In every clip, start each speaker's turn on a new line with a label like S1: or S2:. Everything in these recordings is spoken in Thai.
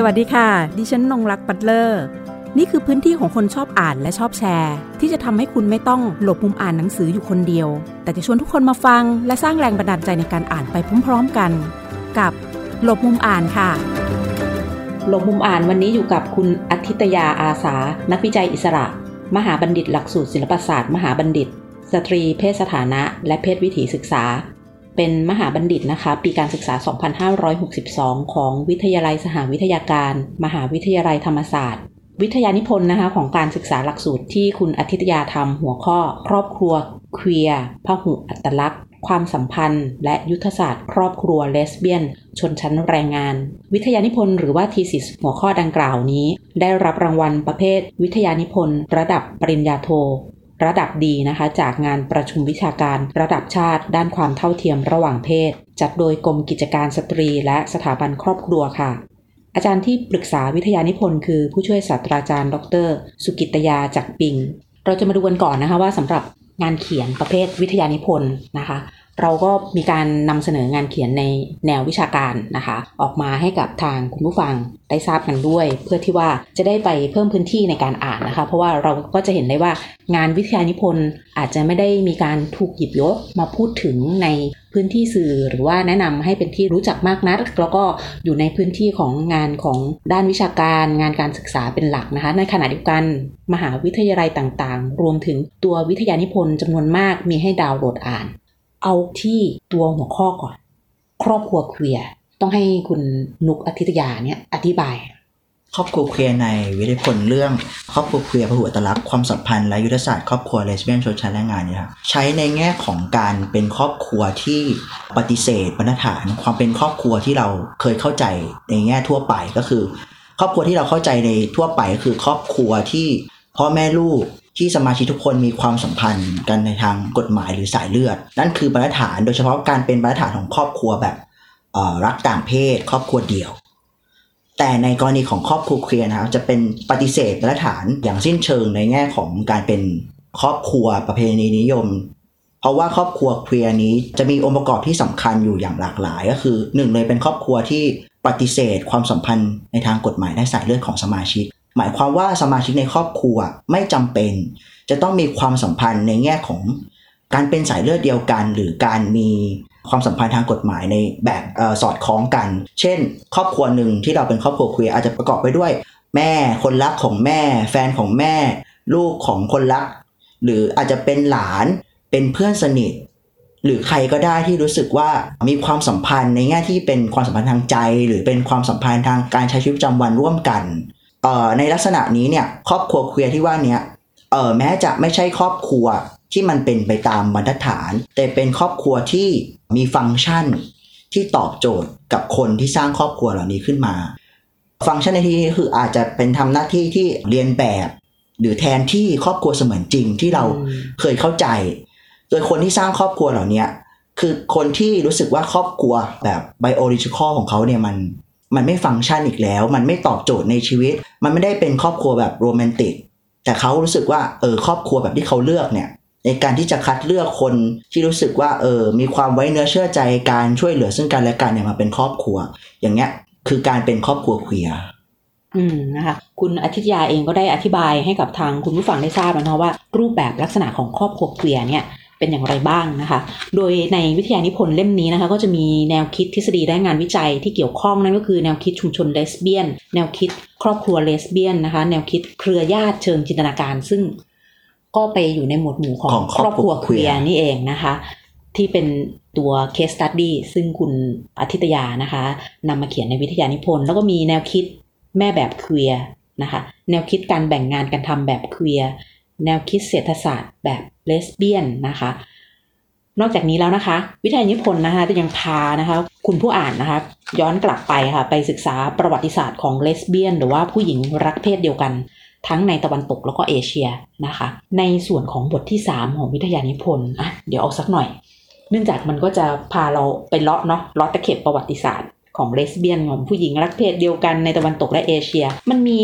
S1: สวัสดีค่ะ ดิฉันนงรักปัตเลอร์ นี่คือพื้นที่ของคนชอบอ่านและชอบแชร์ ที่จะทำให้คุณไม่ต้องหลบมุมอ่านหนังสืออยู่คนเดียว แต่จะชวนทุกคนมาฟัง และสร้างแรงบันดาลใจในการอ่านไปพร้อมๆกัน กับหลบมุมอ่านค่ะ หลบมุมอ่านวันนี้อยู่กับคุณอาทิตยาอาสา นักวิจัยอิสระ มหาบัณฑิตหลักสูตรศิลปศาสตร์ มหาบัณฑิต สตรี เพศสถานะ และเพศวิถีศึกษา เป็นมหาบัณฑิตนะคะ ปีการศึกษา 2562 ของวิทยาลัยสหวิทยาการ มหาวิทยาลัยธรรมศาสตร์ วิทยานิพนธ์นะคะของการศึกษาหลักสูตรที่คุณอาทิตยาทำหัวข้อ ครอบครัวเคลียร์พหุอัตลักษณ์ ความสัมพันธ์ และยุทธศาสตร์ ครอบครัวเลสเบี้ยน ชนชั้นแรงงาน วิทยานิพนธ์หรือว่าทีสิสหัวข้อดังกล่าวนี้ ได้รับรางวัลประเภท วิทยานิพนธ์ ระดับปริญญาโท ระดับดีนะคะ จากงานประชุมวิชาการระดับชาติ ด้านความเท่าเทียมระหว่างเพศ จัดโดยกรมกิจการสตรี และสถาบันครอบครัวค่ะ อาจารย์ที่ปรึกษาวิทยานิพนธ์คือผู้ช่วยศาสตราจารย์ ดร สุกิตยาจักปิง เราจะมาดูกันก่อนนะคะว่าสำหรับงานเขียนประเภทวิทยานิพนธ์นะคะ เราก็มีการนำเสนองานเขียนในแนววิชาการนะคะ ออกมาให้กับทางคุณผู้ฟังได้ทราบกันด้วย เพื่อที่ว่าจะได้ไปเพิ่มพื้นที่ในการอ่านนะคะ เพราะว่าเราก็จะเห็นได้ว่างานวิทยานิพนธ์อาจจะไม่ได้มีการถูกหยิบยกมาพูดถึงในพื้นที่สื่อหรือว่าแนะนำให้เป็นที่รู้จักมากนัก แล้วก็อยู่ในพื้นที่ของงานของด้านวิชาการ งานการศึกษาเป็นหลักนะคะ ในขณะเดียวกันมหาวิทยาลัยต่างๆ รวมถึงตัววิทยานิพนธ์จำนวนมากมีให้ดาวน์โหลดอ่าน เอาที่ตัวหัวข้อก่อน ครอบครัวเคลียร์ต้องให้คุณนุกอาทิตยาเนี่ยอธิบาย
S2: ครอบครัวเคลียร์ในวิทยพลเรื่อง ครอบครัวเคลียร์พหุอัตลักษณ์ความสัมพันธ์และยุทธศาสตร์ครอบครัวเลสเบี้ยนชนชั้นแรงงานเนี่ยครับใช้ในแง่ของการเป็นครอบครัวที่ปฏิเสธบรรทัดฐาน ความเป็นครอบครัวที่เราเคยเข้าใจในแง่ทั่วไปก็คือ ครอบครัวที่เราเข้าใจในทั่วไปก็คือครอบครัวที่พ่อแม่ลูก ที่สมาชิกทุกคนมีความสัมพันธ์กันในทางกฎหมายหรือสายเลือด นั่นคือบรรทัดฐานโดยเฉพาะการเป็นบรรทัดฐานของครอบครัวแบบรักต่างเพศ ครอบครัวเดี่ยว แต่ในกรณีของครอบครัวเคลียร์นะครับจะเป็นปฏิเสธมาตรฐานอย่างสิ้นเชิงในแง่ของการเป็นครอบครัวประเพณีนิยม เพราะว่าครอบครัวเคลียร์นี้จะมีองค์ประกอบที่สำคัญอยู่อย่างหลากหลาย ก็คือหนึ่งเลยเป็นครอบครัวที่ปฏิเสธความสัมพันธ์ในทางกฎหมายในสายเลือดของสมาชิก หมายความว่าสมาชิกในครอบครัวไม่จำเป็น จะต้องมีความสัมพันธ์ในแง่ของการเป็นสายเลือดเดียวกัน หรือการมีความสัมพันธ์ทางกฎหมายในแบบออสอดคล้องกัน เช่น ครอบครัวหนึ่งที่เราเป็นครอบครัวคุยอาจจะประกอบไปด้วย แม่คนรักของแม่ แฟนของแม่ ลูกของคนรัก หรืออาจจะเป็นหลานเป็นเพื่อนสนิท หรือใครก็ได้ที่รู้สึกว่ามีความสัมพันธ์ในแง่ที่เป็นความสัมพันธ์ทางใจ หรือเป็นความสัมพันธ์ทางการใช้ชีวิตประจำวันร่วมกัน ในลักษณะนี้เนี่ยครอบครัวเคลียร์ที่ว่านี้เออแม้จะไม่ใช่ครอบครัวที่มันเป็นไปตามบรรทัดฐาน แต่เป็นครอบครัวที่มีฟังก์ชันที่ตอบโจทย์กับคนที่สร้างครอบครัวเหล่านี้ขึ้นมา ฟังก์ชันในที่นี้คืออาจจะเป็นทำหน้าที่ที่เรียนแบบ หรือแทนที่ครอบครัวเสมือนจริงที่เราเคยเข้าใจ โดยคนที่สร้างครอบครัวเหล่านี้คือคนที่รู้สึกว่าครอบครัวแบบไบโอริจิคอลของเขาเนี่ยมัน มันไม่ฟังก์ชันอีกแล้ว มันไม่ตอบโจทย์ในชีวิต มันไม่ได้เป็นครอบครัวแบบโรแมนติก แต่เขารู้สึกว่าเออครอบครัวแบบที่เขาเลือกเนี่ยในการที่จะคัดเลือกคนที่รู้สึกว่าเออมีความไว้เนื้อเชื่อใจการช่วยเหลือซึ่งกันและกันเนี่ยมาเป็นครอบครัว อย่างเงี้ยคือการเป็นครอบครัวเคลีย
S1: อืมนะคะคุณอาทิตยาเองก็ได้อธิบายให้กับทางคุณผู้ฟังได้ทราบแล้วนะว่า รูปแบบลักษณะของครอบครัวเคลียเนี่ย เป็นอย่างไรบ้างนะคะ โดยในวิทยานิพนธ์เล่มนี้นะคะ ก็จะมีแนวคิดทฤษฎีและงานวิจัยที่เกี่ยวข้องนั่นก็คือแนวคิดชุมชนเลสเบี้ยน แนวคิดครอบครัวเลสเบี้ยนนะคะ แนวคิดเครือญาติเชิงจินตนาการ ซึ่งก็ไปอยู่ในหมวดหมู่ของครอบครัวเคลียร์นี่เองนะคะ ที่เป็นตัว case study ซึ่งคุณอาทิตยานะคะนำมาเขียนในวิทยานิพนธ์แล้วก็มีแนวคิดแม่แบบเคลียร์นะคะ แนวคิดการแบ่งงานกันทำแบบเคลียร์ แนวคิดเศรษฐศาสตร์แบบเลสเบี้ยนนะคะ นอกจากนี้แล้วนะคะ วิทยานิพนธ์นะคะจะยังพานะคะ คุณผู้อ่านนะคะ ย้อนกลับไปค่ะ ไปศึกษาประวัติศาสตร์ของเลสเบี้ยน หรือว่าผู้หญิงรักเพศเดียวกัน ทั้งในตะวันตกแล้วก็เอเชียนะคะ ในส่วนของบทที่ 3 ของวิทยานิพนธ์อะเดี๋ยวเอาสักหน่อย เนื่องจากมันก็จะพาเราไปเลาะเนาะเลาะตะเข็บประวัติศาสตร์ของเลสเบี้ยนของผู้หญิงรักเพศเดียวกันในตะวันตกและเอเชีย มันมี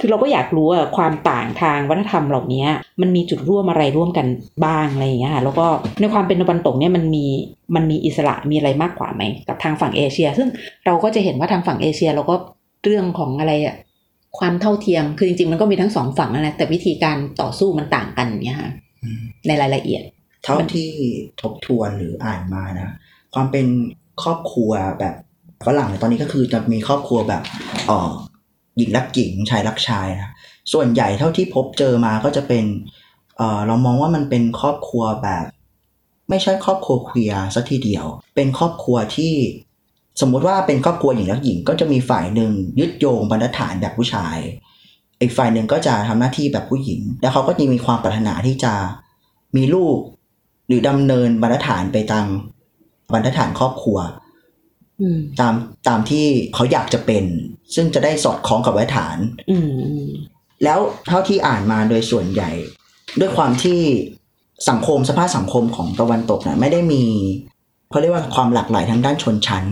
S1: คือเราก็อยากรู้ว่าความต่างทางวัฒนธรรมเหล่านี้มันมีจุดร่วมอะไรร่วมกันบ้างอะไรอย่างเงี้ยค่ะแล้วก็ในความเป็นตะวันตกเนี่ยมันมีมันมีอิสระมีอะไรมากกว่าไหมกับทางฝั่งเอเชีย ซึ่งเราก็จะเห็นว่าทางฝั่งเอเชียเราก็เรื่องของอะไรอะความเท่าเทียมคือจริงๆมันก็มีทั้งสองฝั่งนั่นแหละแต่วิธีการต่อสู้มันต่างกันอย่างเงี้ยค่ะ
S2: อืม
S1: ในรายละเอียด
S2: เท่าที่ทบทวนหรืออ่านมานะ ความเป็นครอบครัวแบบฝรั่งเนี่ยตอนนี้ก็คือจะมีครอบครัวแบบเออ หญิงรักหญิงชายรักชายนะส่วนใหญ่เท่าที่พบเจอมาก็จะเป็นเออเรามองว่ามันเป็นครอบครัวแบบ ไม่ใช่ครอบครัวเคลียร์สัทีเดียว เป็นครอบครัวที่สมมุติว่าเป็นครอบครัวหญิงรักหญิง ก็จะมีฝ่ายหนึ่งยึดโยงบรรทัดฐานแบบผู้ชายอีกฝ่ายหนึ่งก็จะทำหน้าที่แบบผู้หญิง แล้วเขาก็จะมีความปรารถนาที่จะมีลูก หรือดำเนินบรรทัดฐานไปตามบรรทัดฐานครอบครัว ตามตามที่เขาอยากจะเป็น ซึ่งจะได้สอดคล้องกับบรรทัดฐาน
S1: อืมอืม
S2: แล้วเท่าที่อ่านมาโดยส่วนใหญ่ ด้วยความที่สังคมสภาพสังคมของตะวันตกเนี่ยไม่ได้มีเขาเรียกว่าความหลากหลายทางด้านชนชั้น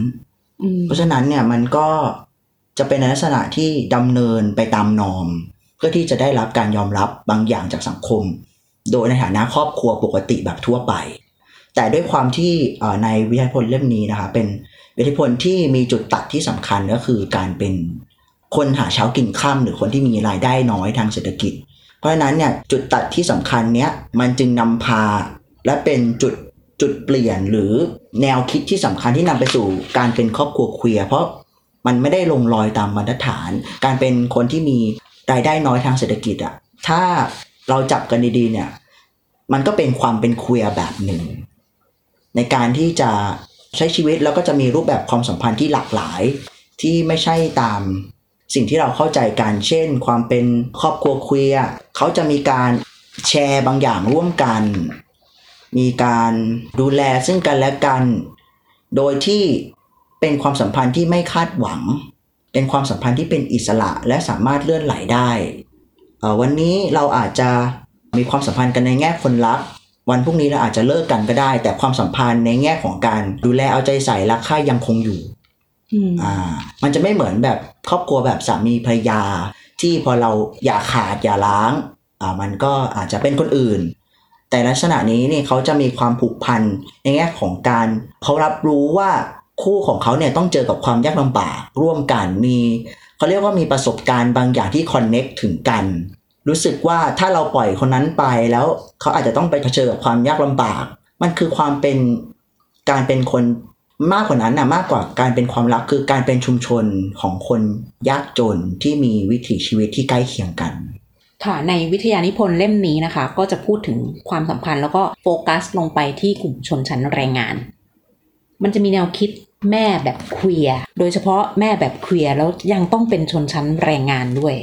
S1: อืม
S2: เพราะฉะนั้นเนี่ยมันก็จะเป็นในลักษณะที่ดำเนินไปตามนอม เพื่อที่จะได้รับการยอมรับบางอย่างจากสังคม โดยในฐานะครอบครัวปกติแบบทั่วไป แต่ด้วยความที่เอ่อในวิทยาพลเล่มนี้นะคะเป็น วิทยาพลที่มีจุดตัดที่สำคัญก็คือการเป็นคนหาเช้ากินข้ามหรือคนที่มีรายได้น้อยทางเศรษฐกิจ เพราะฉะนั้นเนี่ยจุดตัดที่สำคัญเนี้ยมันจึงนำพาและเป็นจุดจุดเปลี่ยนหรือแนวคิดที่สำคัญที่นำไปสู่การเป็นครอบครัวเคลียร์เพราะมันไม่ได้ลงรอยตามบรรทัดฐาน การเป็นคนที่มีรายได้น้อยทางเศรษฐกิจอะถ้าเราจับกันดีๆเนี่ยมันก็เป็นความเป็นเคลียร์แบบหนึ่ง ในการที่จะ ใช้ชีวิตแล้วก็จะมีรูปแบบความสัมพันธ์ที่หลากหลาย ที่ไม่ใช่ตามสิ่งที่เราเข้าใจกัน เช่น ความเป็นครอบครัวเคลียเขาจะมีการแชร์บางอย่างร่วมกัน มีการดูแลซึ่งกันและกัน โดยที่เป็นความสัมพันธ์ที่ไม่คาดหวัง เป็นความสัมพันธ์ที่เป็นอิสระและสามารถเลื่อนไหลได้อ่อวันนี้เราอาจจะมีความสัมพันธ์กันในแง่คนรัก วันพรุ่งนี้เราอาจจะเลิกกันก็ได้ แต่ความสัมพันธ์ในแง่ของการดูแลเอาใจใส่รักใคร่ยังคงอยู่
S1: อืม
S2: อ่า มันจะไม่เหมือนแบบครอบครัวแบบสามีภรรยา ที่พอเราอย่าขาดอย่าล้าง อ่า มันก็อาจจะเป็นคนอื่น แต่ลักษณะนี้นี่เขาจะมีความผูกพันในแง่ของการเขารับรู้ว่าคู่ของเขาเนี่ยต้องเจอกับความยากลำบากร่วมกันมีเขาเรียกว่ามีประสบการณ์บางอย่างที่คอนเน็กถึงกัน รู้สึกว่าถ้าเราปล่อยคนนั้นไปแล้วเขาอาจจะต้องไปเผชิญกับความยากลำบาก มันคือความเป็นการเป็นคนมากกว่านั้นนะมากกว่าการเป็นความรักคือการเป็นชุมชนของคนยากจนที่มีวิถีชีวิตที่ใกล้เคียงกัน
S1: ค่ะในวิทยานิพนธ์เล่มนี้นะคะ ก็จะพูดถึงความสัมพันธ์แล้วก็โฟกัสลงไปที่กลุ่มชนชั้นแรงงาน มันจะมีแนวคิดแม่แบบเคลียโดยเฉพาะแม่แบบเคลียแล้วยังต้องเป็นชนชั้นแรงงานด้วย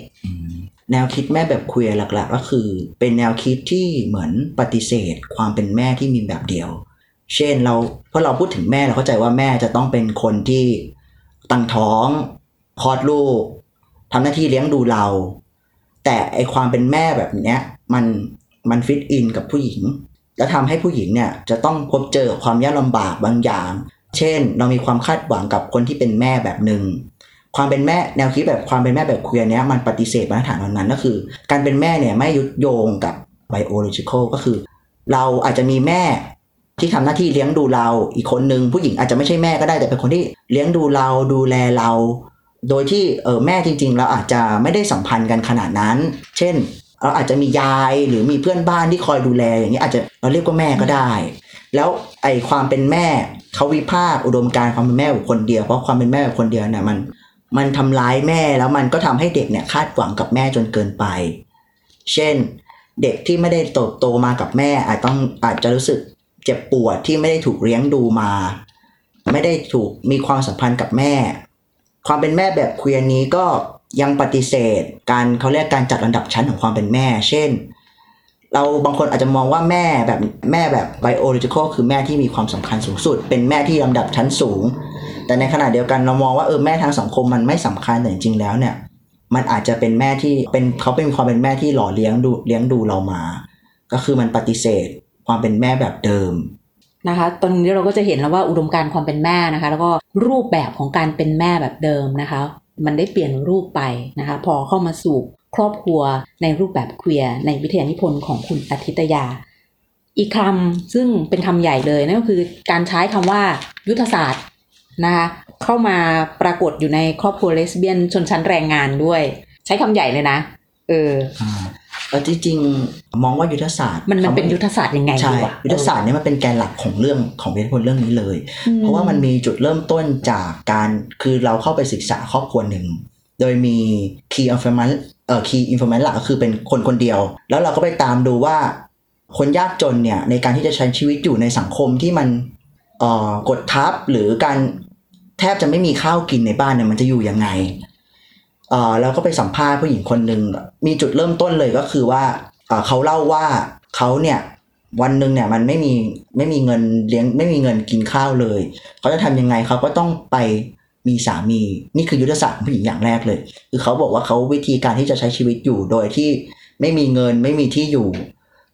S2: แนวคิดแม่แบบคุยหลักๆ ก็คือ เป็นแนวคิดที่เหมือนปฏิเสธ ความเป็นแม่ที่มีแบบเดียว เช่นเราพราะเราพูดถึงแม่เราเข้าใจว่าแม่จะต้องเป็นคนที่ตั้งท้องคลอดลูกทำหน้าที่เลี้ยงดูเรา แต่ไอความเป็นแม่แบบเนี้ยมันมันฟิตอินกับผู้หญิง แล้วทำให้ผู้หญิงเนี่ยจะต้องพบเจอความยากลำบากบางอย่าง เช่น เรามีความคาดหวังกับคนที่เป็นแม่แบบหนึ่ง ความเป็นแม่แนวคิดแบบความเป็นแม่แบบเคลียร์เนี้ยมันปฏิเสธมาตรฐานนั้นก็คือ การเป็นแม่เนี่ยไม่ยุดโยงกับ biological ก็คือ เราอาจจะมีแม่ที่ทำหน้าที่เลี้ยงดูเราอีกคนนึงผู้หญิงอาจจะไม่ใช่แม่ก็ได้แต่เป็นคนที่เลี้ยงดูเราดูแลเรา โดยที่เออแม่จริงๆ เราอาจจะไม่ได้สัมพันธ์กันขนาดนั้น เช่น เราอาจจะมียายหรือมีเพื่อนบ้านที่คอยดูแลอย่างนี้อาจจะเราเรียกว่าแม่ก็ได้ แล้วไอความเป็นแม่เขาวิพากษ์อุดมการณ์ความเป็นแม่แบบคนเดียวเพราะความเป็นแม่แบบคนเดียวเนี่ยมัน มันทำร้ายแม่แล้วมันก็ทำให้เด็กเนี่ยคาดหวังกับแม่จนเกินไป เช่น เด็กที่ไม่ได้โตโตมากับแม่อาจต้องอาจจะรู้สึกเจ็บปวดที่ไม่ได้ถูกเลี้ยงดูมา ไม่ได้ถูกมีความสัมพันธ์กับแม่ ความเป็นแม่แบบเคลียร์นี้ก็ยังปฏิเสธ การเขาเรียกการจัดลำดับชั้นของความเป็นแม่ เช่น เราบางคนอาจจะมองว่าแม่แบบแม่แบบ biological คือแม่ที่มีความสำคัญสูงสุด เป็นแม่ที่ลำดับชั้นสูง แต่ในขณะเดียวกันเรามองว่าเออแม่ทางสังคมมันไม่สำคัญแต่จริงๆแล้วเนี่ย มันอาจจะเป็นแม่ที่เป็นเขาเป็นความเป็นแม่ที่หล่อเลี้ยงดูเลี้ยงดูเรามา ก็คือมันปฏิเสธความเป็นแม่แบบเดิม
S1: นะคะ ตอนนี้เราก็จะเห็นแล้วว่าอุดมการณ์ความเป็นแม่นะคะ แล้วก็รูปแบบของการเป็นแม่แบบเดิมนะคะ มันได้เปลี่ยนรูปไปนะคะ พอเข้ามาสู่ครอบครัวในรูปแบบเคลียร์ในวิทยานิพนธ์ของคุณอาทิตยา อีกคำซึ่งเป็นคำใหญ่เลยนั่นก็คือการใช้คำว่ายุทธศาสตร์ นะคะเข้ามาปรากฏอยู่ในครอบครัวเลสเบี้ยนชนชั้นแรงงานด้วย ใช้คำใหญ่เลยนะเออ
S2: อ่าเออจริงๆมองว่ายุทธศาสตร์
S1: มันมัน
S2: ขา
S1: เป็นยุทธศาสตร์ยังไง
S2: ใช่
S1: ดีวะ
S2: ยุทธศาสตร์เนี่ยมันเป็นแกนหลักของเรื่องของเวทพลเรื่องนี้เลย
S1: อื
S2: เพราะว่ามันมีจุดเริ่มต้นจากการคือเราเข้าไปศึกษาครอบครัวหนึ่ง โดยมี key informant เอ่อ key informant หลักก็คือเป็นคนคนเดียว แล้วเราก็ไปตามดูว่า คนยากจนเนี่ยในการที่จะใช้ชีวิตอยู่ในสังคมที่มันเอ่อกดทับหรือการ แทบจะไม่มีข้าวกินในบ้านเนี่ยมันจะอยู่ยังไงเอ่อเราก็ไปสัมภาษณ์ผู้หญิงคนหนึ่งมีจุดเริ่มต้นเลยก็คือว่าเเขาเล่าว่าเขาเนี่ยวันหนึ่งเนี่ยมันไม่มีไม่มีเงินเลี้ยงไม่มีเงินกินข้าวเลยเขาจะทำยังไงเขาก็ต้องไปมีสามี นี่คือยุทธศาสตร์ของผู้หญิงอย่างแรกเลย คือเขาบอกว่าเขาวิธีการที่จะใช้ชีวิตอยู่โดยที่ไม่มีเงินไม่มีที่อยู่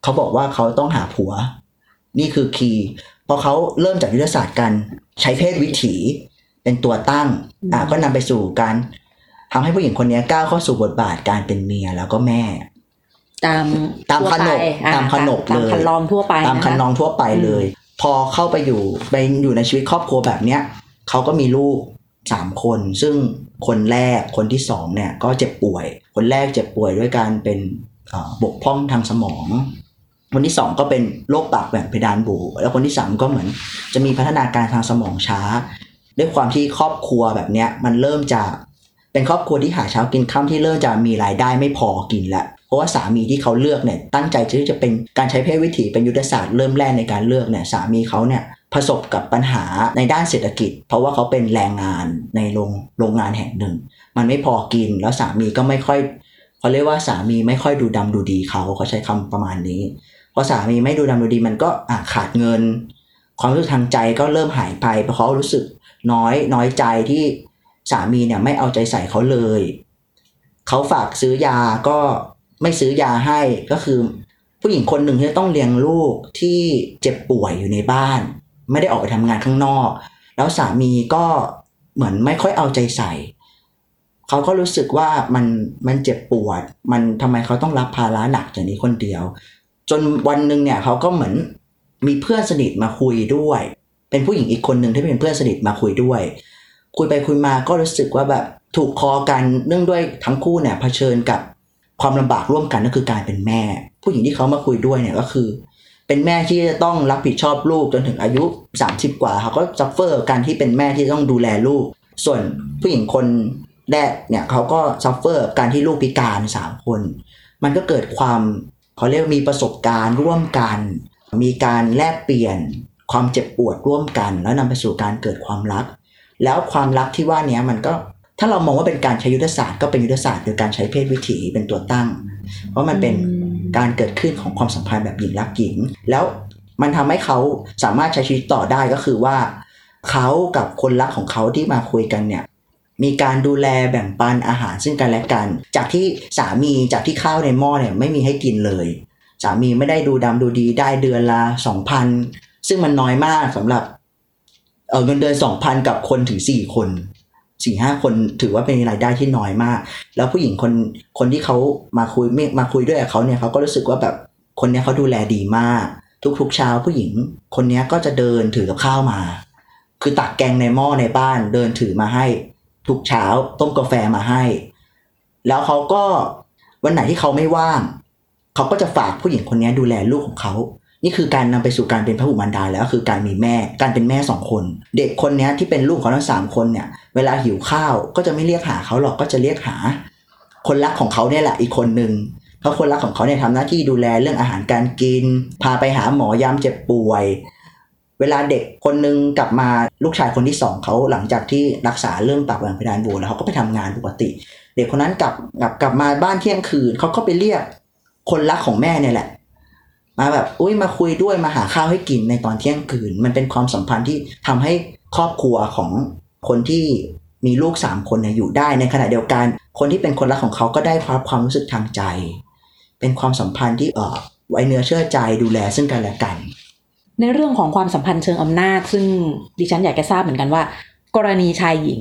S2: เขาบอกว่าเขาต้องหาผัว นี่คือคีย์พอเขาเริ่มจากยุทธศาสตร์การใช้เพศวิถี เป็นตัวตั้ง อ่าก็นำไปสู่การทำให้ผู้หญิงคนนี้ก้าวเข้าสู่บทบาทการเป็นเมียแล้วก็แม่
S1: ตาม
S2: ตาม
S1: ทั่ว
S2: ขนบ
S1: ไปอ่
S2: ตามขนบ
S1: ตาม
S2: เลย
S1: คันลองทั่วไป
S2: ตามคันนองทั่วไปเลย พอเข้าไปอยู่ไปอยู่ในชีวิตครอบครัวแบบเนี้ยเขาก็มีลูกสามคน ซึ่งคนแรกคนที่สองเนี่ย ก็เจ็บป่วย คนแรกเจ็บป่วยด้วยการเป็นเอ่อบกพร่องทางสมอง คนที่สองก็เป็นโรคปากแหว่งเพดานโหวแล้วคนที่สามก็เหมือน จะมีพัฒนาการทางสมองช้า ด้วยความที่ครอบครัวแบบเนี้ยมันเริ่มจากเป็นครอบครัวที่หาเช้ากินค่ำที่เริ่มจะมีรายได้ไม่พอกินแล้วเพราะว่าสามีที่เขาเลือกเนี่ยตั้งใจที่จะเป็นการใช้เพศวิถีเป็นยุทธศาสตร์เริ่มแรกในการเลือกเนี่ยสามีเขาเนี่ยประสบกับปัญหาในด้านเศรษฐกิจ เพราะว่าเขาเป็นแรงงานในโรงโรงงานแห่งหนึ่ง มันไม่พอกินแล้วสามีก็ไม่ค่อยเขาเรียกว่าสามีไม่ค่อยดูดำดูดีเขาเขาใช้คำประมาณนี้พอสามีไม่ดูดำดูดีมันก็อขาดเงิน ความรู้สึกทางใจก็เริ่มหายไปเพราะเขารู้สึก น้อยน้อยใจที่สามีเนี่ยไม่เอาใจใส่เขาเลย เขาฝากซื้อยาก็ไม่ซื้อยาให้ก็คือ ผู้หญิงคนหนึ่งที่ต้องเลี้ยงลูกที่เจ็บป่วยอยู่ในบ้าน ไม่ได้ออกไปทำงานข้างนอก แล้วสามีก็เหมือนไม่ค่อยเอาใจใส่ เขาก็รู้สึกว่ามันมันเจ็บปวด มันทำไมเขาต้องรับภาระหนักอย่างนี้คนเดียว จนวันหนึ่งเนี่ยเขาก็เหมือนมีเพื่อนสนิทมาคุยด้วย เป็นผู้หญิงอีกคนหนึ่งที่เป็นเพื่อนสนิทมาคุยด้วย คุยไปคุยมาก็รู้สึกว่าแบบถูกคอกันเนื่องด้วยทั้งคู่เนี่ยเผชิญกับความลำบากร่วมกันก็คือการเป็นแม่ ผู้หญิงที่เขามาคุยด้วยเนี่ยก็คือ เป็นแม่ที่จะต้องรับผิดชอบลูกจนถึงอายุ 30 กว่าเขาก็ suffer การที่เป็นแม่ที่ต้องดูแลลูก ส่วนผู้หญิงคนแรกเนี่ยเขาก็ suffer การที่ลูกพิการสามคน มันก็เกิดความเขาเรียกว่ามีประสบการณ์ร่วมกัน มีการแลกเปลี่ยน ความเจ็บปวดร่วมกัน แล้วนำไปสู่การเกิดความรัก แล้วความรักที่ว่าเนี้ยมันก็ถ้าเรามองว่าเป็นการใช้ยุทธศาสตร์ก็เป็นยุทธศาสตร์โดยการใช้เพศวิถีเป็นตัวตั้ง เพราะมันเป็นการเกิดขึ้นของความสัมพันธ์แบบหญิงรักหญิง แล้วมันทำให้เขาสามารถใช้ชีวิตต่อได้ก็คือว่า เขากับคนรักของเขาที่มาคุยกันเนี่ยมีการดูแลแบ่งปันอาหารซึ่งกันและกัน จากที่สามีจากที่ข้าวในหม้อเนี่ยไม่มีให้กินเลย สามีไม่ได้ดูดำดูดีได้เดือนละสองพัน ซึ่งมันน้อยมากสำหรับเเงินเดือนสองพันกับคนถึงสี่คนสี่ห้าคนถือว่าเป็นรายได้ที่น้อยมาก แล้วผู้หญิงคนคนที่เขามาคุยมาคุยด้วยกับเขาเนี่ยเขาก็รู้สึกว่าแบบคนนี้เขาดูแลดีมาก ทุกๆเช้าผู้หญิง คนนี้ก็จะเดินถือกับข้าวมา คือตักแกงในหม้อในบ้านเดินถือมาให้ ทุกเช้าต้มกาแฟมาให้ แล้วเขาก็วันไหนที่เขาไม่ว่างเขาก็จะฝากผู้หญิงคนนี้ดูแลลูกของเขา นี่คือการนำไปสู่การเป็นพระบุมารดาแล้วคือการมีแม่ การเป็นแม่สองคน เด็กคนนี้ที่เป็นลูกของทั้งสามคนเนี่ย เวลาหิวข้าวก็จะไม่เรียกหาเขาหรอกก็จะเรียกหา คนรักของเขาเนี่ยแหละอีกคนหนึ่งเพราะคนรักของเขาเนี่ยทำหน้าที่ดูแลเรื่องอาหารการกิน พาไปหาหมอยามเจ็บป่วย เวลาเด็กคนนึงกลับมาลูกชายคนที่สองเขาหลังจากที่รักษาเรื่องปากแหว่งเพดานโหวแล้วเขาก็ไปทำงานปกติ เด็กคนนั้นกลับกลับกลับมาบ้านเที่ยงคืนเขาก็ไปเรียกคนรักของแม่เนี่ยแหละ มาแบบอุ้ยมาคุยด้วยมาหาข้าวให้กินในตอนเที่ยงคืน มันเป็นความสัมพันธ์ที่ทำให้ครอบครัวของคนที่มีลูกสามคนเนี่ยอยู่ได้ในขณะเดียวกัน คนที่เป็นคนรักของเขาก็ได้ความความรู้สึกทางใจ เป็นความสัมพันธ์ที่เออไว้เนื้อเชื่อใจดูแลซึ่งกันและกัน
S1: ในเรื่องของความสัมพันธ์เชิงอำนาจ ซึ่งดิฉันอยากจะทราบเหมือนกันว่า กรณีชายหญิง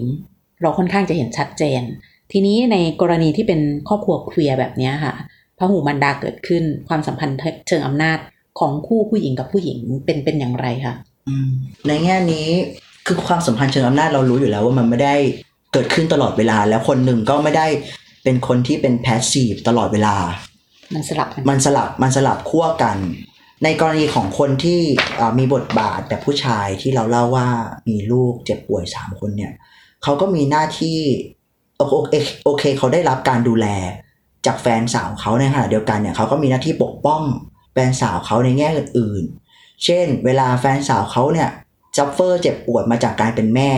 S1: เราค่อนข้างจะเห็นชัดเจน ทีนี้ในกรณีที่เป็นครอบครัวเคลียร์แบบนี้ค่ะ พระหูมันดาเกิดขึ้น ความสัมพันธ์เชิงอำนาจของคู่ผู้หญิงกับผู้หญิงเป็นเป็นอย่างไรคะ
S2: อืมในแง่นี้คือความสัมพันธ์เชิงอำนาจเรารู้อยู่แล้วว่ามันไม่ได้เกิดขึ้นตลอดเวลา แล้วคนหนึ่งก็ไม่ได้เป็นคนที่เป็นแพสซีฟตลอดเวลา
S1: มันสลับกัน
S2: มันสลับมันสลับขั้วกัน ในกรณีของคนที่อ่ามีบทบาทแบบผู้ชายที่เราเล่าว่ามีลูกเจ็บป่วยสามคนเนี่ยเขาก็มีหน้าที่โอโอเคโอเคเขาได้รับการดูแล จากแฟนสาวเขาในขณะเดียวกันเนี่ยเขาก็มีหน้าที่ปกป้องแฟนสาวเขาในแง่อื่นๆ เช่น เวลาแฟนสาวเขาเนี่ย suffer เจ็บปวดมาจากการเป็นแม่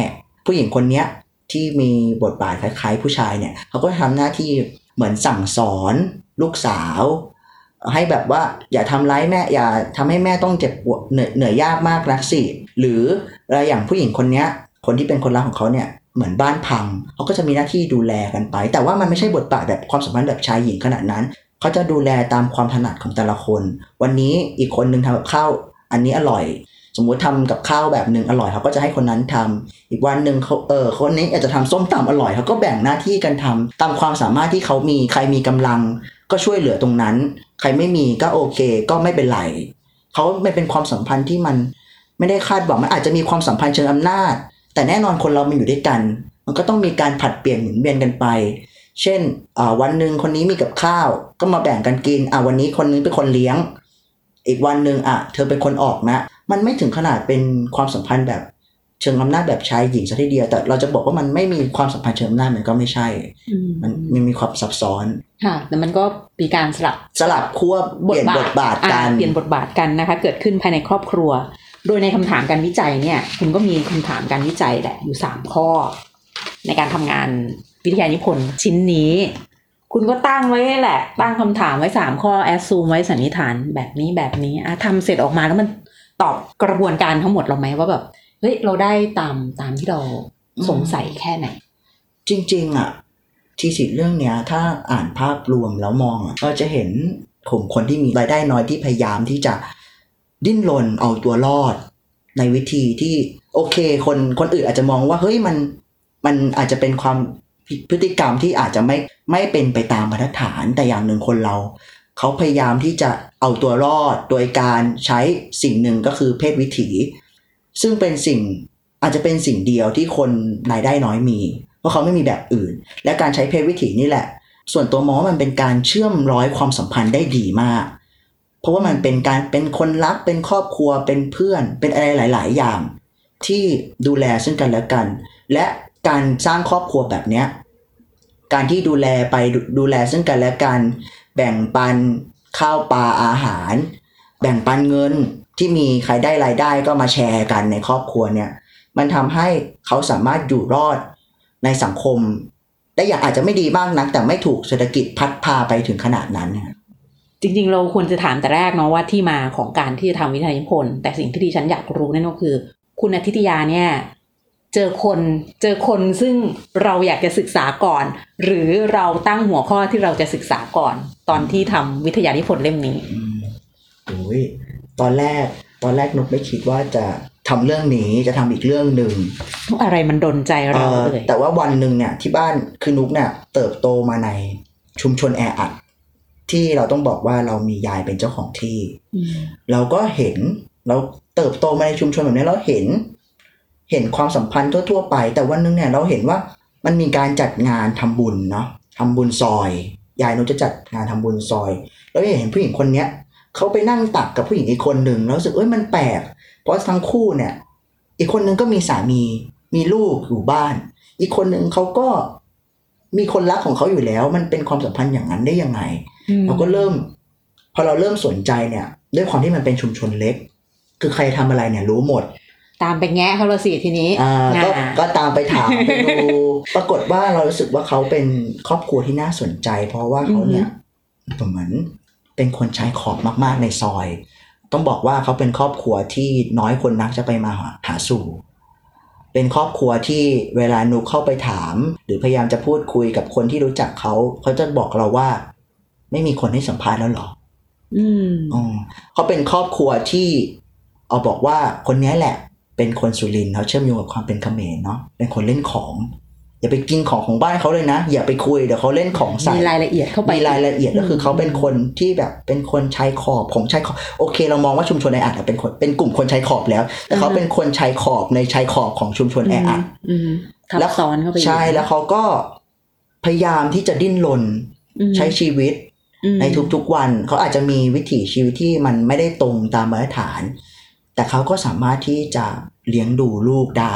S2: ผู้หญิงคนเนี้ยที่มีบทบาทคล้ายๆ ผู้ชายเนี่ยเขาก็ทำหน้าที่เหมือนสั่งสอนลูกสาว ให้แบบว่าอย่าทำร้ายแม่อย่าทำให้แม่ต้องเจ็บปวดเหนื่อยเหนื่อยยากมากนักสิหรืออะไรอย่างผู้หญิงคนเนี้ยคนที่เป็นคนรักของเขาเนี่ย เหมือนบ้านพังเขาก็จะมีหน้าที่ดูแลกันไป แต่ว่ามันไม่ใช่บทบาทแบบความสัมพันธ์แบบชายหญิงขนาดนั้นเขาจะดูแลตามความถนัดของแต่ละคน วันนี้อีกคนนึงทำกับข้าวอันนี้อร่อย สมมุติทำกับข้าวแบบหนึ่งอร่อยเขาก็จะให้คนนั้นทำอีกวันหนึ่งเขาเออคนนี้อาจจะทำส้มตำอร่อยเขาก็แบ่งหน้าที่กันทำตามความสามารถที่เขามีใครมีกำลัง ก็ช่วยเหลือตรงนั้น ใครไม่มีก็โอเค ก็ไม่เป็นไรเขาไม่เป็นความสัมพันธ์ที่มันไม่ได้คาดหวังมันอาจจะมีความสัมพันธ์เชิงอำนาจ แต่แน่นอนคนเรามันอยู่ด้วยกัน มันก็ต้องมีการผัดเปลี่ยนหมุนเวียนกันไป เช่นอ่าวันหนึ่งคนนี้มีกับข้าว ก็มาแบ่งกันกินอ่าวันนี้คนนึงเป็นคนเลี้ยง อีกวันหนึ่งอะ เธอเป็นคนออกนะ มันไม่ถึงขนาดเป็นความสัมพันธ์แบบเชิงอำนาจแบบชายหญิงซะทีเดียว แต่เราจะบอกว่ามันไม่มีความสัมพันธ์เชิงอำนาจมันก็ไม่ใช่
S1: อืม
S2: มันมันมีความซับซ้อน
S1: ค่ะ แต่มันก็มีการสลับ
S2: สลับขั้วเปลี่ยนบทบาทกัน
S1: อ่เปลี่ยนบทบาทกันนะคะ เกิดขึ้นภายในครอบครัว โดยในคำถามการวิจัยเนี่ย คุณก็มีคำถามการวิจัยแหละอยู่สามข้อ ในการทำงานวิทยานิพนธ์ชิ้นนี้ คุณก็ตั้งไว้แหละ ตั้งคำถามไว้สามข้อแอดซูมไว้สันนิษฐานแบบนี้แบบนี้อะทำเสร็จออกมาแล้วมันตอบกระบวนการทั้งหมดเราไหมว่าแบบเฮ้ยเราได้ตามตามที่เราสงสัยแค่ไหน
S2: จริง ๆอะทีสิทธิ์เรื่องเนี้ย ถ้าอ่านภาพรวมแล้วมองอะก็จะเห็นกลุ่มคนที่มีรายได้น้อยที่พยายามที่จะ ดิ้นรนเอาตัวรอด ในวิธีที่โอเค คนคนอื่นอาจจะมองว่าเฮ้ยมันมันอาจจะเป็นความพฤติกรรมที่อาจจะไม่ไม่เป็นไปตามมาตรฐานแต่อย่างหนึ่งคนเรา เขาพยายามที่จะเอาตัวรอดโดยการใช้สิ่งหนึ่งก็คือเพศวิถี ซึ่งเป็นสิ่งอาจจะเป็นสิ่งเดียวที่คนรายได้น้อยมี เพราะเขาไม่มีแบบอื่น และการใช้เพศวิถีนี่แหละ ส่วนตัวมองว่ามันเป็นการเชื่อมร้อยความสัมพันธ์ได้ดีมาก เพราะว่ามันเป็นการเป็นคนรักเป็นครอบครัวเป็นเพื่อน เป็นอะไรหลาย ๆ อย่าง ที่ดูแลซึ่งกันและกัน และการสร้างครอบครัวแบบเนี้ยการที่ดูแลไปดูดูแลซึ่งกันและกัน แบ่งปันข้าวปลาอาหาร แบ่งปันเงินที่มีใครได้รายได้ก็มาแชร์กันในครอบครัวเนี่ยมันทำให้เขาสามารถอยู่รอดในสังคม ได้อย่างอาจจะไม่ดีมากนัก แต่ไม่ถูกเศรษฐกิจพัดพาไปถึงขนาดนั้นนะ
S1: จริง ๆ เราควรจะถามแต่แรกเนาะว่าที่มาของการที่จะทำวิทยานิพนธ์แต่สิ่งที่ดิฉันอยากรู้นั่นก็คือ คุณอาทิตยาเนี่ยเจอคนเจอคนซึ่งเราอยากจะศึกษาก่อน หรือเราตั้งหัวข้อที่เราจะศึกษาก่อน ตอนที่ทำวิทยานิพนธ์เล่มนี้
S2: อืมโอ้ยตอนแรกตอนแรกนุกไม่คิดว่าจะทำเรื่องนี้จะทำอีกเรื่องหนึ่ง
S1: อะไรมันดนใจเรา
S2: เอ่อ
S1: เลย
S2: แต่ว่าวันหนึ่งเนี่ยที่บ้านคือนุกเนี่ยเติบโตมาในชุมชนแออัด ที่เราต้องบอกว่าเรามียายเป็นเจ้าของที่
S1: อืม
S2: เราก็เห็นเราเติบโตมาในชุมชนแบบนี้เราเห็น เห็นความสัมพันธ์ทั่ว ๆ ไป แต่วันหนึงเนี่ยเราเห็นว่ามันมีการจัดงานทำบุญเนาะทำบุญซอย ยายนุจะจัดงานทำบุญซอย แล้วเห็นผู้หญิงคนเนี้ยเขาไปนั่งตักกับผู้หญิงอีกคนหนึ่งแล้วรู้สึกเอ้ยมันแปลกเพราะทั้งคู่เนี่ย อีกคนนึงก็มีสามีมีลูกอยู่บ้าน อีกคนนึงเขาก็ มีคนรักของเขาอยู่แล้ว มันเป็นความสัมพันธ์อย่างนั้นได้ยังไงเราก็เริ่ม พอเราเริ่มสนใจเนี่ย ด้วยความที่มันเป็นชุมชนเล็ก คือใครทำอะไรเนี่ยรู้หมด
S1: ตามไปแงะเขาละสิทีนี้
S2: อ่าก็
S1: อ่า
S2: ก็ตามไปถามไปดูปรากฏว่าเรารู้สึกว่าเขาเป็นครอบครัวที่น่าสนใจ เพราะว่าเขาเนี่ยเหมือนเป็นคนใช้ขอบมาก ๆ ในซอย ต้องบอกว่าเขาเป็นครอบครัวที่น้อยคนนักจะไปมาหาหาสู่ เป็นครอบครัวที่เวลานุกเข้าไปถาม หรือพยายามจะพูดคุยกับคนที่รู้จักเขาเขาจะบอกเราว่า ไม่มีคนให้สัมภาษณ์แล้วเหรอ
S1: อืม
S2: อ๋อเขาเป็นครอบครัวที่เอาบอกว่าคนนี้แหละ เป็นคนสุรินทร์เขาเชื่อมโยงกับความเป็นเขมรเนาะเป็นคนเล่นของ อย่าไปกินของของบ้านเขาเลยนะ อย่าไปคุยเดี๋ยวเขาเล่นของใส่
S1: มีรายละเอียดเข้าไป
S2: มีรายละเอียดก็คือเขาเป็นคนที่แบบเป็นคนชายขอบของชายขอบโอเค เรามองว่าชุมชนแออัดเป็นคนเป็นกลุ่มคนชายขอบแล้ว แต่เขาเป็นคนชายขอบในชายขอบของชุมชนแออัด
S1: อืมทับ
S2: แล้ว
S1: ซ้อนเข้าไปอยู่
S2: ใช่แล้วเขาก็พยายามที่จะดิ้นรน
S1: อืม
S2: ใช้ชีวิต
S1: อืม
S2: ในทุกๆวัน เขาอาจจะมีวิถีชีวิตที่มันไม่ได้ตรงตามมาตรฐาน แต่เขาก็สามารถที่จะเลี้ยงดูลูกได้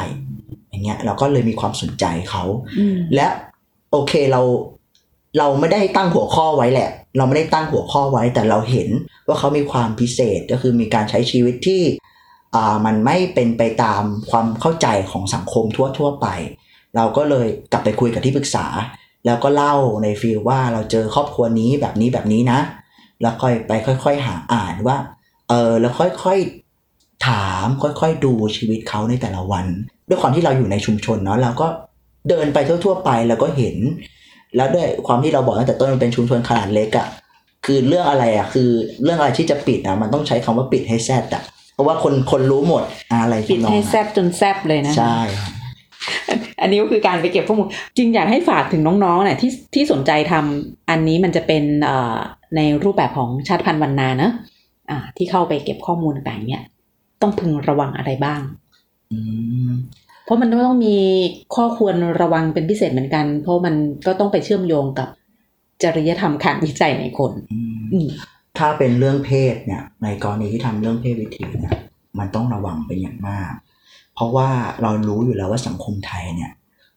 S2: อย่างเงี้ยเราก็เลยมีความสนใจเขา
S1: อืม
S2: และโอเคเราเราไม่ได้ตั้งหัวข้อไว้แหละ เราไม่ได้ตั้งหัวข้อไว้แต่เราเห็นว่าเขามีความพิเศษก็คือมีการใช้ชีวิตที่อ่ามันไม่เป็นไปตามความเข้าใจของสังคมทั่วๆไป เราก็เลยกลับไปคุยกับที่ปรึกษา แล้วก็เล่าในฟีลว่าเราเจอครอบครัวนี้แบบนี้แบบนี้นะ แล้วค่อยไปค่อย ๆ หาอ่านว่าเออแล้วค่อยๆถามค่อยๆดูชีวิตเขาในแต่ละวัน ด้วยความที่เราอยู่ในชุมชนเนาะเราก็เดินไปทั่ว ๆ ไปแล้วก็เห็น แล้วด้วยความที่เราบอกตั้งแต่ต้นมันเป็นชุมชนขนาดเล็กอะ่ะคือเรื่องอะไรอะ่ะคือเรื่องอะไรที่จะปิดอะมันต้องใช้คำว่าปิดให้แซดอะเพราะว่าคนคนรู้หมดอะไร
S1: ปิด
S2: ทำนอง
S1: ให้
S2: นั้น
S1: แซบจนแซบเลยนะ
S2: ใช่ครับ
S1: อันนี้ก็คือการไปเก็บข้อมูลจริงอยากให้ฝากถึงน้องๆเนี่ยที่ที่สนใจทำอันนี้มันจะเป็นเอ่อในรูปแบบของชาติพันธุ์วันนาเนอะอ่า ที่เข้าไปเก็บข้อมูลต่างๆเนี่ยต้องพึงระวังอะไรบ้าง
S2: อืม
S1: เพราะมันต้องมีข้อควรระวังเป็นพิเศษเหมือนกัน เพราะมันก็ต้องไปเชื่อมโยงกับจริยธรรมการวิจัยในคน
S2: อืม
S1: อืม
S2: ถ้าเป็นเรื่องเพศเนี่ย ในกรณีที่ทำเรื่องเพศวิถีเนี่ยมันต้องระวังเป็นอย่างมาก เพราะว่าเรารู้อยู่แล้วว่าสังคมไทยเนี่ย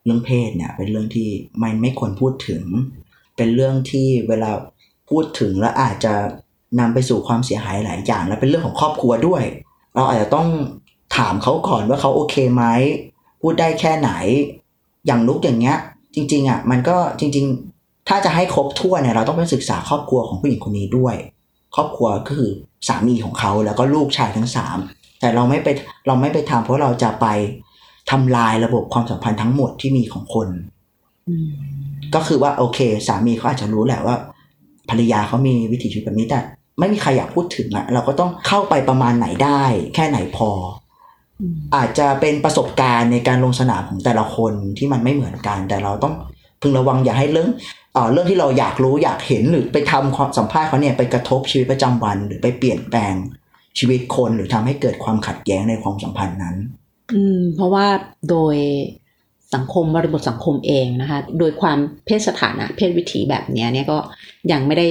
S2: เรื่องเพศเนี่ยเป็นเรื่องที่มันไม่ควรพูดถึง เป็นเรื่องที่เวลาพูดถึงแล้วอาจจะนำไปสู่ความเสียหายหลายอย่าง และเป็นเรื่องของครอบครัวด้วย เราอาจจะต้องถามเขาก่อนว่าเขาโอเคไหม พูดได้แค่ไหน อย่างลุกอย่างเงี้ย จริง ๆอะมันก็จริง ๆ ถ้าจะให้ครบถ้วนเนี่ยเราต้องไปศึกษาครอบครัวของผู้หญิงคนนี้ด้วย ครอบครัวก็คือสามีของเขาแล้วก็ลูกชายทั้งสามแต่เราไม่ไปเราไม่ไปทำเพราะเราจะไปทำลายระบบความสัมพันธ์ทั้งหมดที่มีของคน
S1: อืม
S2: ก็คือว่าโอเค สามีเขาอาจจะรู้แหละว่า ภรรยาเขามีวิถีชีวิตแบบนี้แต่ไม่มีใครอยากพูดถึงอะเราก็ต้องเข้าไปประมาณไหนได้ แค่ไหนพอ
S1: อืม
S2: อาจจะเป็นประสบการณ์ในการลงสนามของแต่ละคนที่มันไม่เหมือนกัน แต่เราต้องพึงระวังอย่าให้เรื่องเอ่อเรื่องที่เราอยากรู้อยากเห็นหรือไปทำความสัมภาษณ์เขาเนี่ยไปกระทบชีวิตประจำวัน หรือไปเปลี่ยนแปลงชีวิตคนหรือทำให้เกิดความขัดแย้งในความสัมพันธ์นั้น
S1: อืม เพราะว่าโดยสังคมบริบทสังคมเองนะคะ โดยความเพศสถานะ เพศวิถีแบบเนี้ยเนี่ยก็ยังไม่ได้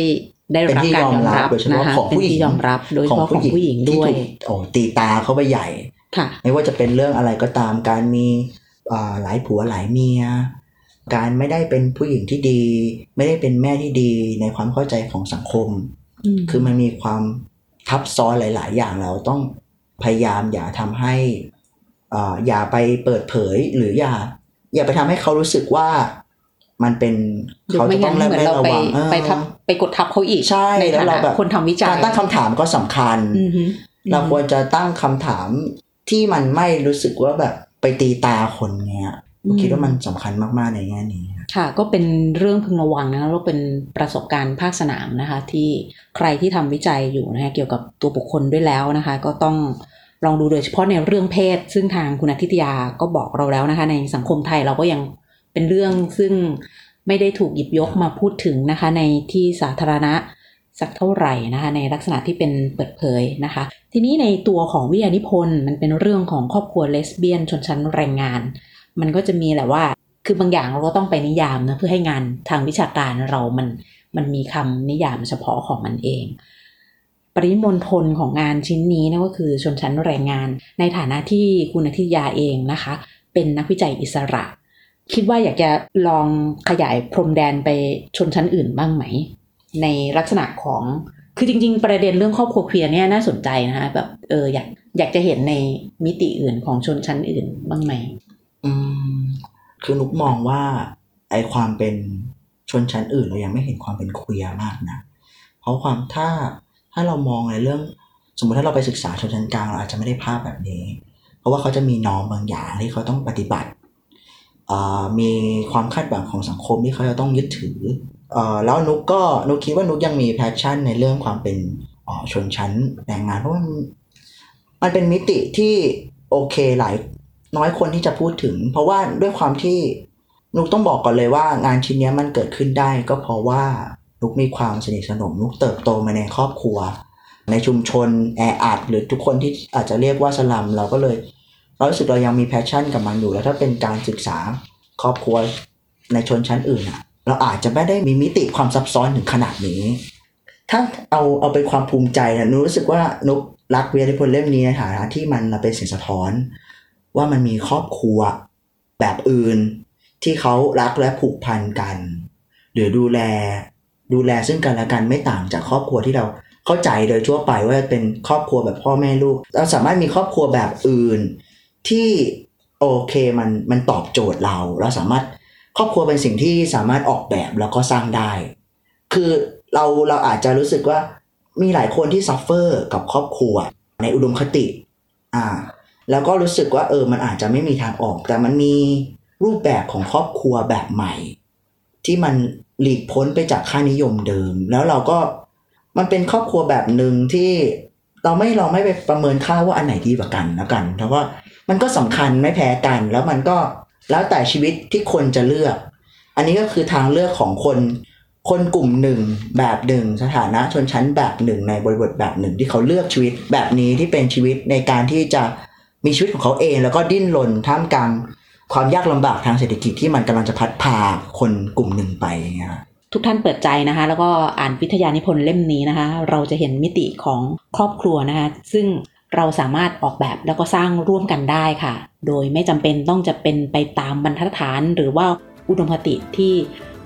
S1: ได้รับการยอมรับ
S2: เป็นที่ยอมรับโดยเฉพาะ
S1: นะคะ
S2: ของ
S1: เป็น
S2: ผู้หญิง
S1: ที่ยอมรับโดยเฉพาะของผู้หญิง
S2: ที่
S1: ด้วย
S2: ถูกโอ้ตีตาเขาไปใหญ่
S1: ค่ะ
S2: ไม่ว่าจะเป็นเรื่องอะไรก็ตามการมีอ่าหลายผัวหลายเมีย การไม่ได้เป็นผู้หญิงที่ดี ไม่ได้เป็นแม่ที่ดีในความเข้าใจของสังคม
S1: อืม
S2: คือมันมีความทับซ้อนหลาย ๆ อย่างเราต้องพยายามอย่าทำให้อ่าอย่าไปเปิดเผยหรืออย่า อย่าไปทำให้เขารู้สึกว่ามันเป็น
S1: หรือ
S2: เขา
S1: ไม่
S2: จะต้
S1: งั้
S2: อนงระ
S1: เหมือน
S2: มัด
S1: เรา
S2: ระ
S1: ไป
S2: วังเออ
S1: ไปทับไปกดทับเขาอีก
S2: ใช่
S1: ใน
S2: แล้ว
S1: ฐา
S2: เรา
S1: นะ
S2: แบบ
S1: คนทำวิจัย
S2: การตั้งคำถามก็สำคัญ
S1: อือฮึ
S2: เราควรจะตั้งคำถาม ที่มันไม่รู้สึกว่าแบบไปตีตาคนเงี้ยผมคิดว่ามันสำคัญมากๆในแง่นี้
S1: ค่ะ ก็เป็นเรื่องพึงระวังนะแล้วเป็นประสบการณ์ภาคสนามนะคะ ที่ใครที่ทำวิจัยอยู่นะคะเกี่ยวกับตัวบุคคลด้วยแล้วนะคะ ก็ต้องลองดูโดยเฉพาะในเรื่องเพศ ซึ่งทางคุณอาทิตยาก็บอกเราแล้วนะคะ ในสังคมไทยเราก็ยังเป็นเรื่องซึ่งไม่ได้ถูกหยิบยกมาพูดถึงนะคะ ในที่สาธารณะ สักเท่าไหร่นะคะในลักษณะที่เป็นเปิดเผยนะคะ ทีนี้ในตัวของวิทยานิพนธ์มันเป็นเรื่องของครอบครัวเลสเบี้ยนชนชั้นแรงงาน มันก็จะมีแหละว่าคือบางอย่างเราก็ต้องไปนิยามนะเพื่อให้งานทางวิชาการเรามันมันมีคำนิยามเฉพาะของมันเอง ปริมณฑลของงานชิ้นนี้นะก็คือชนชั้นแรงงาน ในฐานะที่คุณอาทิยาเองนะคะ เป็นนักวิจัยอิสระ คิดว่าอยากจะลองขยายพรมแดนไปชนชั้นอื่นบ้างไหม ในลักษณะของคือจริง ๆ ประเด็นเรื่องครอบครัวเคลียร์เนี่ยน่าสนใจนะคะแบบเอออยากอยากจะเห็นในมิติอื่นของชนชั้นอื่นบ้างไหม
S2: อืมคือนุกมองว่าไอความเป็นชนชั้นอื่น เรายังไม่เห็นความเป็นเคลียร์มากนะเพราะความถ้าถ้าเรามองในเรื่อง สมมติถ้าเราไปศึกษาชนชั้นกลางเราอาจจะไม่ได้ภาพแบบนี้ เพราะว่าเขาจะมีนอมบางอย่างที่เขาต้องปฏิบัติอ่ามีความคาดหวังของสังคมที่เขาจะต้องยึดถือ แล้วนุกก็นุกคิดว่านุกยังมีแพชชั่นในเรื่องความเป็นชนชั้นแรงงานเพราะว่ามันมันเป็นมิติที่โอเคหลายน้อยคนที่จะพูดถึง เพราะว่าด้วยความที่นุกต้องบอกก่อนเลยว่างานชิ้นนี้มันเกิดขึ้นได้ ก็เพราะว่านุกมีความสนิทสนมนุกเติบโตมาในครอบครัว ในชุมชนแออัดหรือทุกคนที่อาจจะเรียกว่าสลัมเราก็เลยเรารู้สึกเรายังมี passion กับมันอยู่แล้วถ้าเป็นการศึกษาครอบครัวในชนชั้นอื่นอะ เราอาจจะไม่ได้มีมิติความซับซ้อนถึงขนาดนี้ ถ้าเอาเอาเป็นความภูมิใจนะนุกรู้สึกว่านุกรักวิทยานิพนธ์เล่มนี้ในฐานะที่มันเป็นสิ่งสะท้อน ว่ามันมีครอบครัวแบบอื่น ที่เขารักและผูกพันกัน หรือดูแลดูแลซึ่งกันและกันไม่ต่างจากครอบครัวที่เราเข้าใจโดยทั่วไปว่าเป็นครอบครัวแบบพ่อแม่ลูก เราสามารถมีครอบครัวแบบอื่นที่โอเคมันมันตอบโจทย์เรา เราสามารถ ครอบครัวเป็นสิ่งที่สามารถออกแบบแล้วก็สร้างได้ คือเราเราอาจจะรู้สึกว่ามีหลายคนที่ซัฟเฟอร์กับครอบครัว ในอุดมคติ อ่า แล้วก็รู้สึกว่าเออมันอาจจะไม่มีทางออก แต่มันมีรูปแบบของครอบครัวแบบใหม่ ที่มันหลีกพ้นไปจากค่านิยมเดิม แล้วเราก็มันเป็นครอบครัวแบบหนึ่งที่เราไม่เราไม่ไปประเมินค่าว่าอันไหนดีกว่ากันแล้วกันเพราะว่ามันก็สำคัญไม่แพ้กัน แล้วมันก็ แล้วแต่ชีวิตที่คนจะเลือก อันนี้ก็คือทางเลือกของคน คนกลุ่มหนึ่งแบบหนึ่งสถานะชนชั้นแบบหนึ่งในบริบทแบบหนึ่งที่เขาเลือกชีวิตแบบนี้ที่เป็นชีวิตในการที่จะมีชีวิตของเขาเอง แล้วก็ดิ้นรนท่ามกลางความยากลำบากทางเศรษฐกิจที่มันกำลังจะพัดพาคนกลุ่มหนึ่งไปเงี้ย
S1: ทุกท่านเปิดใจนะคะ แล้วก็อ่านวิทยานิพนธ์เล่มนี้นะคะ เราจะเห็นมิติของครอบครัวนะคะ ซึ่ง เราสามารถออกแบบแล้วก็สร้างร่วมกันได้ค่ะ โดยไม่จำเป็นต้องจะเป็นไปตามบรรทัดฐาน หรือว่าอุดมคติที่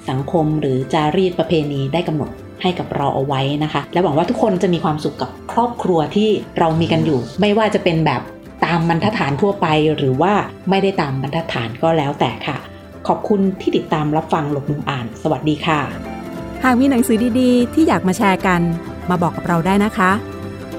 S1: สังคมหรือจารีตประเพณีได้กำหนดให้กับเราเอาไว้นะคะ และหวังว่าทุกคนจะมีความสุขกับครอบครัวที่เรามีกันอยู่ ไม่ว่าจะเป็นแบบตามบรรทัดฐานทั่วไป หรือว่าไม่ได้ตามบรรทัดฐานก็แล้วแต่ค่ะ ขอบคุณที่ติดตามรับฟังหลบมุมอ่าน สวัสดีค่ะ หากมีหนังสือดีๆ ที่อยากมาแชร์กัน มาบอกกับเราได้นะคะ